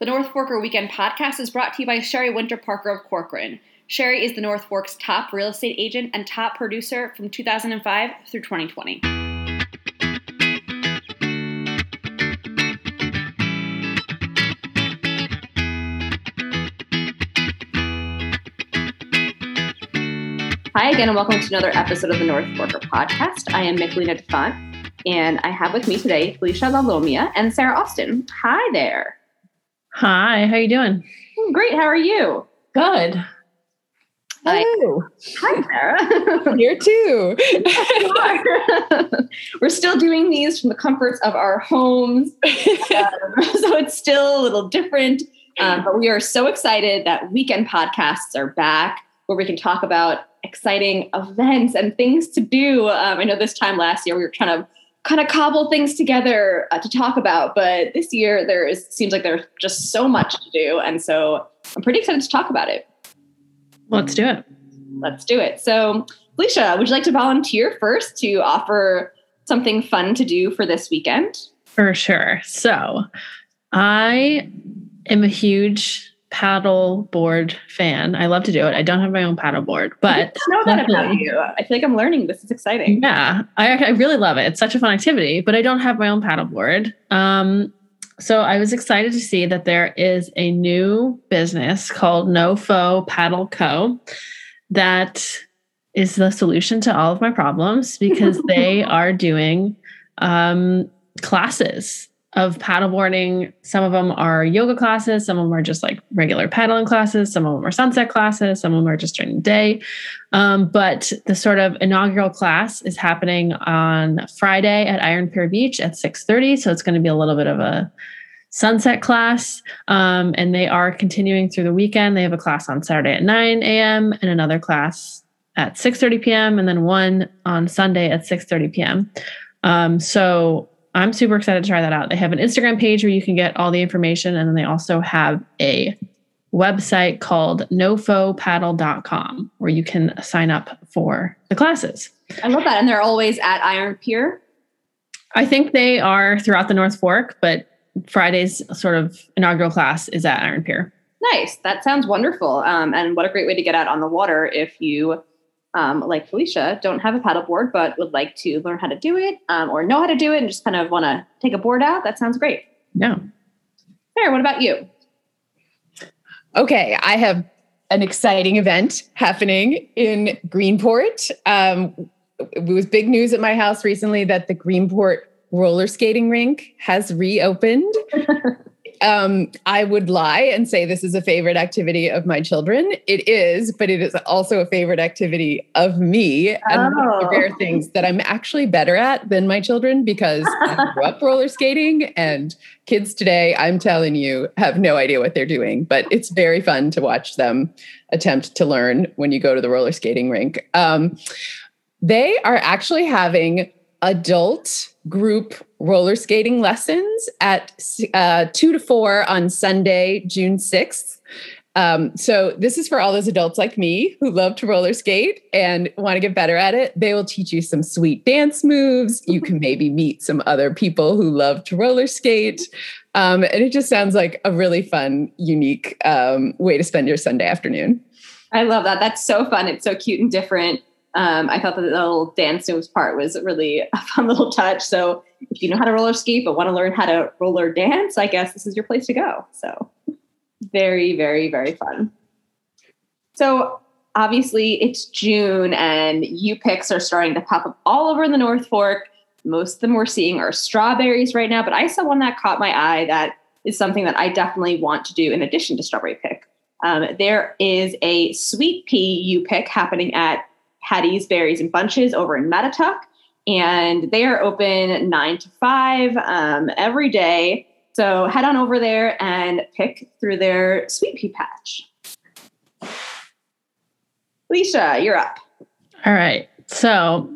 The North Forker Weekend podcast is brought to you by Sheri Winter Parker of Corcoran. Sheri is the North Fork's top real estate agent and top producer from 2005 through 2020. Hi again, and welcome to another episode of the North Forker podcast. I am Michelina DeFont, and I have with me today Felicia Lalomia and Sarah Austin. Hi there. Hi, how are you doing? Great. How are you? Good. Hello. Hi, Sarah. Here too. We're still doing these from the comforts of our homes, um, so it's still a little different. Um, but we are so excited that weekend podcasts are back, where we can talk about exciting events and things to do. Um, I know this time last year we were trying to kind of cobble things together uh, to talk about. But this year, there is seems like there's just so much to do, and so I'm pretty excited to talk about it. Let's do it. Let's do it. So, Felicia, would you like to volunteer first to offer something fun to do for this weekend? For sure. So, I am a huge paddle board fan. I love to do it. I don't have my own paddle board, but I know that about you. I feel like I'm learning this. is exciting. Yeah, I, I really love it. It's such a fun activity, but I don't have my own paddle board. Um, so I was excited to see that there is a new business called NoFo Paddle Co. that is the solution to all of my problems because they are doing um, classes of paddleboarding. Some of them are yoga classes, some of them are just like regular paddling classes, some of them are sunset classes, some of them are just during the day. Um, but the sort of inaugural class is happening on Friday at Iron Pier Beach at 6:30. So it's going to be a little bit of a sunset class. Um, and they are continuing through the weekend. They have a class on Saturday at 9 a.m. and another class at 6:30 p.m. and then one on Sunday at 6:30 p.m. Um, so I'm super excited to try that out. They have an Instagram page where you can get all the information, and then they also have a website called nofopaddle.com where you can sign up for the classes. I love that. And they're always at Iron Pier. I think they are throughout the North Fork, but Friday's sort of inaugural class is at Iron Pier. Nice. That sounds wonderful. Um, and what a great way to get out on the water if you um, like Felicia, don't have a paddleboard but would like to learn how to do it um, or know how to do it and just kind of want to take a board out, that sounds great. Yeah. Fair. What about you? Okay, I have an exciting event happening in Greenport. Um, it was big news at my house recently that the Greenport roller skating rink has reopened. um, I would lie and say this is a favorite activity of my children. It is, but it is also a favorite activity of me. And oh. one of the rare things that I'm actually better at than my children because I grew up roller skating and kids today, I'm telling you, have no idea what they're doing, but it's very fun to watch them attempt to learn when you go to the roller skating rink. Um, they are actually having adult group roller skating lessons at uh, two to four on Sunday, June 6th. Um, so this is for all those adults like me who love to roller skate and want to get better at it. They will teach you some sweet dance moves. You can maybe meet some other people who love to roller skate. Um, and it just sounds like a really fun, unique um, way to spend your Sunday afternoon. I love that. That's so fun. It's so cute and different. Um, I thought that the little dance moves part was really a fun little touch. So if you know how to roller skate but want to learn how to roller dance, I guess this is your place to go. So very, very, very fun. So obviously it's June and U picks are starting to pop up all over in the North Fork. Most of them we're seeing are strawberries right now, but I saw one that caught my eye that is something that I definitely want to do in addition to strawberry pick. Um, there is a sweet pea U pick happening at Hattie's Berries and Bunches over in Mattituck. And they are open nine to five um, every day. So head on over there and pick through their sweet pea patch. Alicia, you're up. All right. So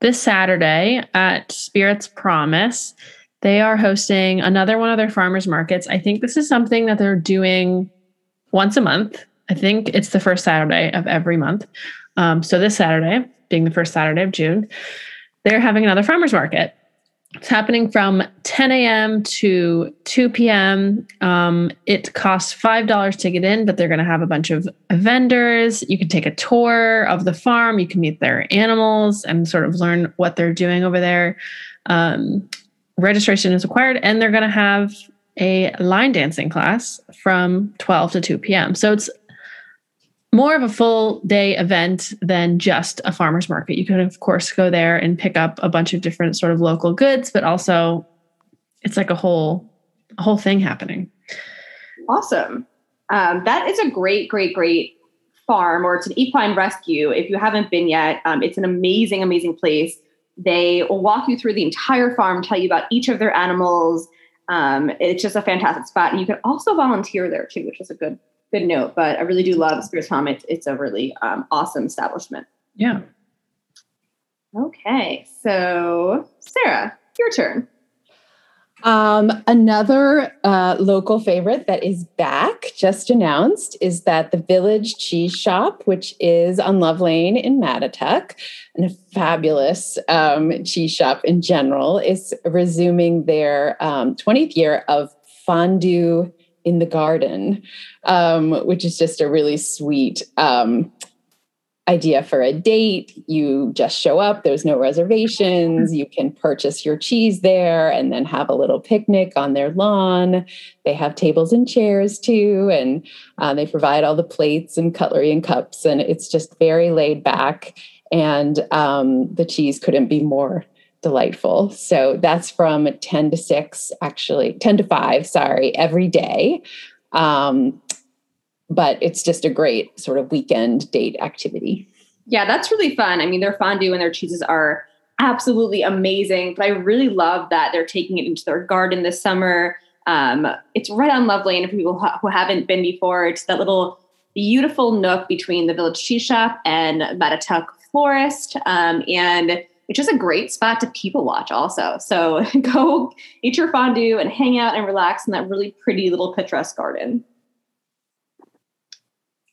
this Saturday at Spirits Promise, they are hosting another one of their farmers markets. I think this is something that they're doing once a month. I think it's the first Saturday of every month. Um, so this Saturday, being the first Saturday of June, they're having another farmers market. It's happening from 10 a.m. to 2 p.m. Um, it costs $5 to get in, but they're going to have a bunch of vendors. You can take a tour of the farm. You can meet their animals and sort of learn what they're doing over there. Um, registration is required, and they're going to have a line dancing class from 12 to 2 p.m. So it's more of a full day event than just a farmer's market. You can, of course, go there and pick up a bunch of different sort of local goods, but also it's like a whole a whole thing happening. Awesome. Um, that is a great, great, great farm, or it's an equine rescue. If you haven't been yet, um, it's an amazing, amazing place. They will walk you through the entire farm, tell you about each of their animals. Um, it's just a fantastic spot, and you can also volunteer there too, which is a good good note. But I really do love Spirits Farm. It's, it's a really um, awesome establishment. Yeah. Okay, so Sarah, your turn. Um, another uh, local favorite that is back, just announced, is that the Village Cheese Shop, which is on Love Lane in Mattituck, and a fabulous um, cheese shop in general, is resuming their um, 20th year of fondue in the garden, um, which is just a really sweet um, idea for a date. You just show up, there's no reservations. You can purchase your cheese there and then have a little picnic on their lawn. They have tables and chairs too, and uh, they provide all the plates and cutlery and cups. And it's just very laid back. And um, the cheese couldn't be more delightful. So that's from 10 to 6, actually, 10 to 5, sorry, every day. Um, but it's just a great sort of weekend date activity. Yeah, that's really fun. I mean, their fondue and their cheeses are absolutely amazing, but I really love that they're taking it into their garden this summer. Um, it's right on Love Lane. For people who haven't been before, it's that little beautiful nook between the Village Cheese Shop and Mattituck Forest. Um, and it's is a great spot to people watch also. So go eat your fondue and hang out and relax in that really pretty little picturesque garden.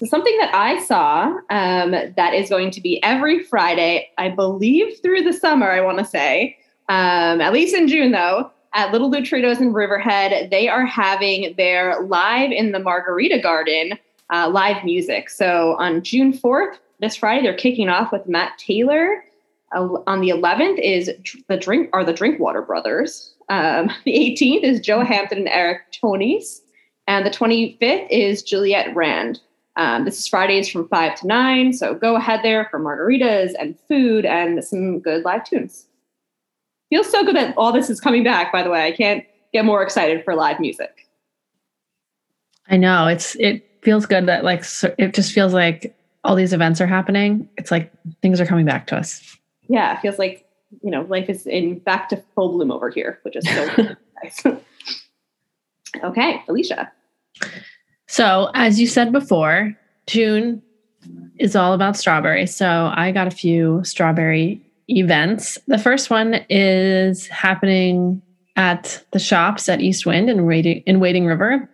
So something that I saw um, that is going to be every Friday, I believe through the summer, I want to say, um, at least in June though, at Little Lucharitos in Riverhead, they are having their live in the Margarita Garden uh, live music. So on June 4th, this Friday, they're kicking off with Matt Taylor on the 11th is the drink are the Drinkwater brothers. Um, the 18th is Joe Hampton and Eric Tonys, and the 25th is Juliet Rand. Um, this is Fridays from five to nine, so go ahead there for margaritas and food and some good live tunes. Feels so good that all this is coming back. By the way, I can't get more excited for live music. I know it's it feels good that like it just feels like all these events are happening. It's like things are coming back to us yeah, it feels like you know life is in back to full bloom over here, which is so nice. okay, Alicia. So as you said before, June is all about strawberries. So I got a few strawberry events. The first one is happening at the shops at East Wind in Wading, in Wading River.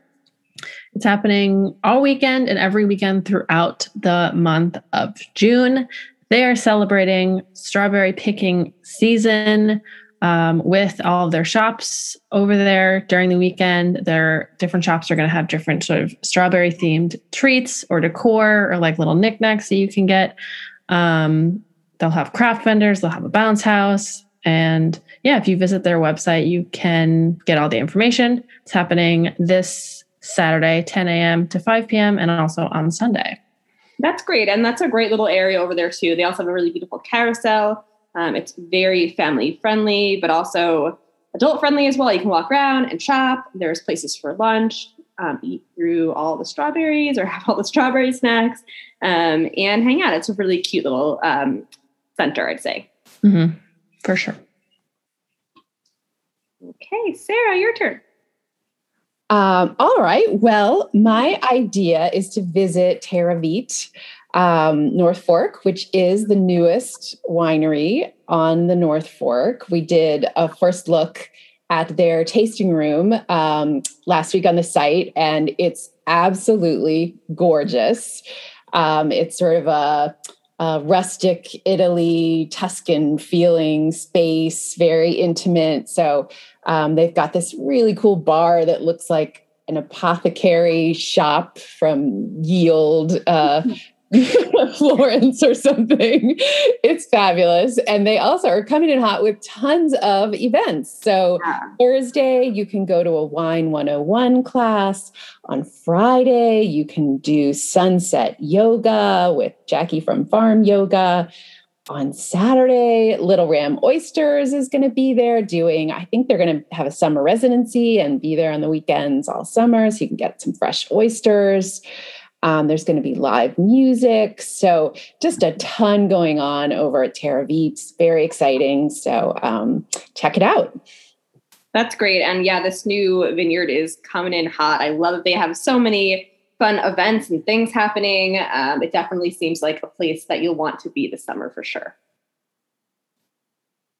It's happening all weekend and every weekend throughout the month of June. They are celebrating strawberry picking season um, with all of their shops over there during the weekend. Their different shops are going to have different sort of strawberry themed treats or decor or like little knickknacks that you can get. Um, they'll have craft vendors, they'll have a bounce house. And yeah, if you visit their website, you can get all the information. It's happening this Saturday, 10 a.m. to 5 p.m., and also on Sunday. That's great. And that's a great little area over there, too. They also have a really beautiful carousel. Um, it's very family friendly, but also adult friendly as well. You can walk around and shop. There's places for lunch, um, eat through all the strawberries or have all the strawberry snacks um, and hang out. It's a really cute little um, center, I'd say. Mm-hmm. For sure. Okay, Sarah, your turn. Um, all right. Well, my idea is to visit Terra Vite, um, North Fork, which is the newest winery on the North Fork. We did a first look at their tasting room um, last week on the site, and it's absolutely gorgeous. Um, it's sort of a uh, rustic Italy, Tuscan feeling space, very intimate. So um, they've got this really cool bar that looks like an apothecary shop from Yield. Uh, Florence or something. It's fabulous. And they also are coming in hot with tons of events. So yeah. Thursday, you can go to a Wine 101 class. On Friday, you can do sunset yoga with Jackie from Farm Yoga. On Saturday, Little Ram Oysters is going to be there doing, I think they're going to have a summer residency and be there on the weekends all summer. So you can get some fresh oysters. Um, there's going to be live music. So, just a ton going on over at Terra Vite. Very exciting. So, um, check it out. That's great. And yeah, this new vineyard is coming in hot. I love that they have so many fun events and things happening. Um, it definitely seems like a place that you'll want to be this summer for sure.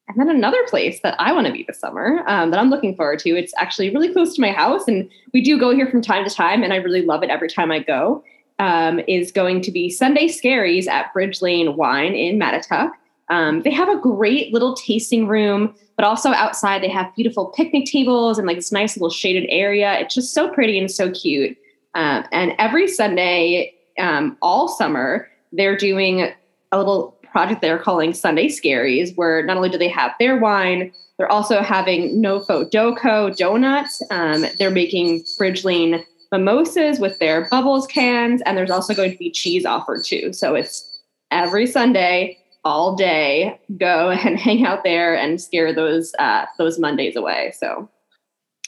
And then another place that I want to be this summer um, that I'm looking forward to, it's actually really close to my house. And we do go here from time to time, and I really love it every time I go, um, is going to be Sunday Scaries at Bridge Lane Wine in Mattituck. Um, they have a great little tasting room, but also outside they have beautiful picnic tables and like this nice little shaded area. It's just so pretty and so cute. Um, and every Sunday, um, all summer, they're doing a little project they're calling Sunday Scaries, where not only do they have their wine, they're also having NoFoDoCo donuts. Um, they're making Bridge Lane mimosas with their bubbles cans, and there's also going to be cheese offered too. So it's every Sunday, all day. Go and hang out there and scare those uh, those Mondays away. So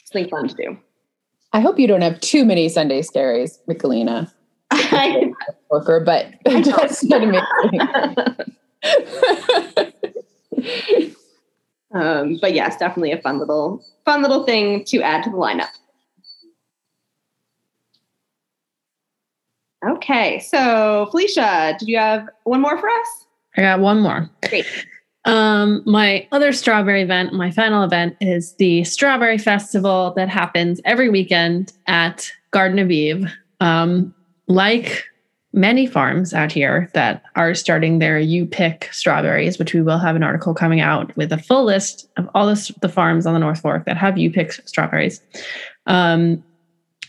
it's something fun to do. I hope you don't have too many Sunday scaries, Michelina. Worker, but just amazing. um, but yes, definitely a fun little fun little thing to add to the lineup. Okay, so Felicia, did you have one more for us? I got one more. Great. Um, my other strawberry event, my final event, is the Strawberry Festival that happens every weekend at Garden of Eve. Um, like many farms out here that are starting their you pick strawberries, which we will have an article coming out with a full list of all the, the farms on the North Fork that have you pick strawberries. Um,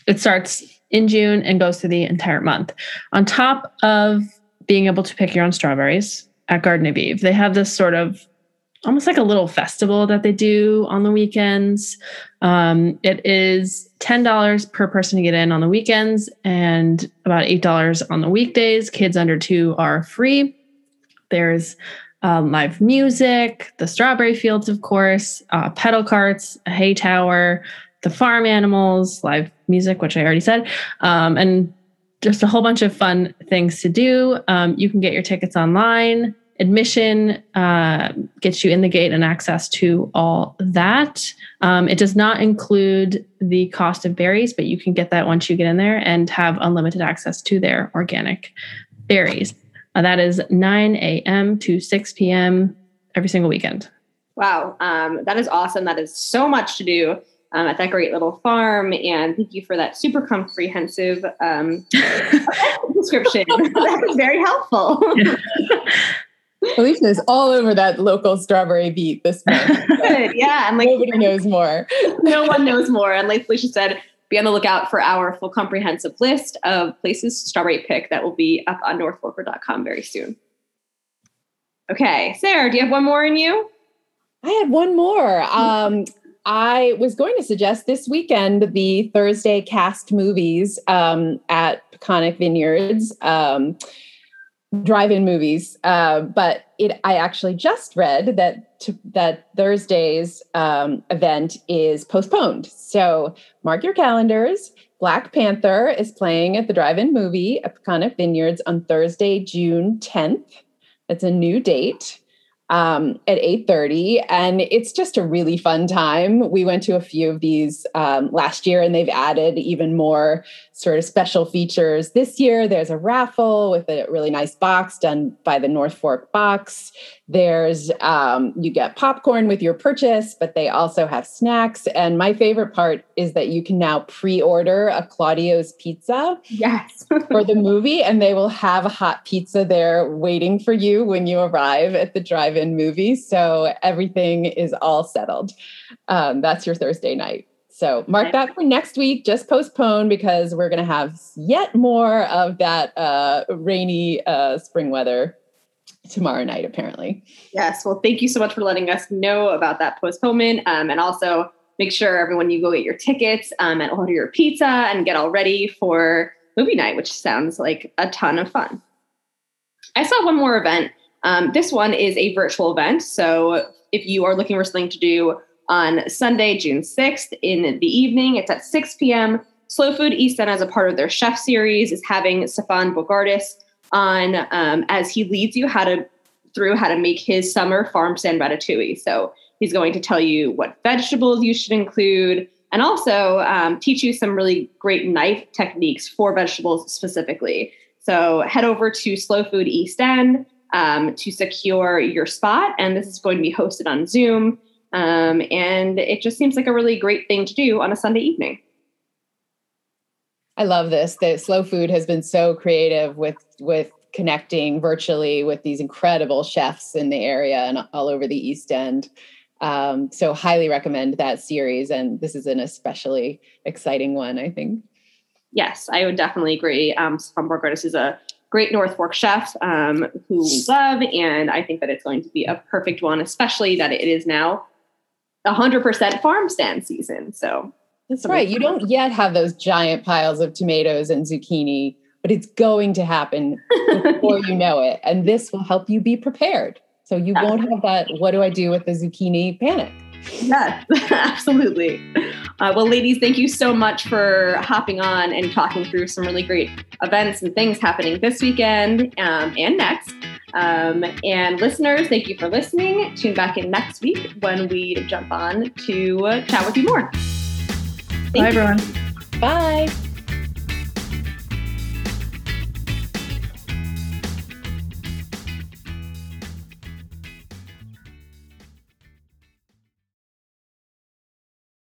it starts in June and goes through the entire month. On top of being able to pick your own strawberries, at Garden of Eve. They have this sort of almost like a little festival that they do on the weekends. Um, it is $10 per person to get in on the weekends and about $8 on the weekdays. Kids under two are free. There's um, live music, the strawberry fields, of course, uh, pedal carts, a hay tower, the farm animals, live music, which I already said, um, and just a whole bunch of fun things to do. Um, you can get your tickets online. Admission uh, gets you in the gate and access to all that. Um, it does not include the cost of berries, but you can get that once you get in there and have unlimited access to their organic berries. Uh, that is 9 a.m. to 6 p.m. every single weekend. Wow, um, that is awesome. That is so much to do um, at that great little farm. And thank you for that super comprehensive um, description. that was very helpful. Alicia is all over that local strawberry beat this month. Yeah. And like nobody knows more. no one knows more. And like Felicia said, be on the lookout for our full comprehensive list of places to strawberry pick that will be up on northforker.com very soon. Okay, Sarah, do you have one more in you? I had one more. Um, I was going to suggest this weekend the Thursday cast movies um, at Peconic Vineyards, um, drive-in movies. Uh, but it, I actually just read that that Thursday's um, event is postponed. So mark your calendars. Black Panther is playing at the drive-in movie at Peconic Vineyards on Thursday, June 10th. That's a new date um, at 8.30 and it's just a really fun time we went to a few of these um, last year and they've added even more sort of special features. This year, there's a raffle with a really nice box done by the North Fork Box. There's um, you get popcorn with your purchase, but they also have snacks. And my favorite part is that you can now pre-order a Claudio's pizza. Yes. for the movie, and they will have a hot pizza there waiting for you when you arrive at the drive-in movie. So everything is all settled. Um, that's your Thursday night. So mark that for next week. Just postpone because we're going to have yet more of that uh, rainy uh, spring weather tomorrow night, apparently. Yes. Well, thank you so much for letting us know about that postponement. Um, and also make sure everyone you go get your tickets um, and order your pizza and get all ready for movie night, which sounds like a ton of fun. I saw one more event. Um, this one is a virtual event. So if you are looking for something to do on Sunday, June 6th in the evening. It's at 6 p.m. Slow Food East End, as a part of their chef series, is having Stefan Bogardus on um, as he leads you how to through how to make his summer farm stand ratatouille. So he's going to tell you what vegetables you should include, and also um, teach you some really great knife techniques for vegetables specifically. So head over to Slow Food East End um, to secure your spot, and this is going to be hosted on Zoom. Um, and it just seems like a really great thing to do on a Sunday evening. I love this. The slow food has been so creative with with connecting virtually with these incredible chefs in the area and all over the East End. Um, so highly recommend that series, and this is an especially exciting one. I think. Yes, I would definitely agree. Um, Stefan Bogardus is a great North Fork chef um, who we love, and I think that it's going to be a perfect one, especially that it is now 100% farm stand season. So that's right. You don't yet have those giant piles of tomatoes and zucchini, but it's going to happen before you know it. And this will help you be prepared. So you won't have that, what do I do with the zucchini panic? Yes, absolutely. Uh, well, ladies, thank you so much for hopping on and talking through some really great events and things happening this weekend um, and next. Um, and listeners, thank you for listening. Tune back in next week when we jump on to chat with you more. Thank Bye, you. everyone. Bye.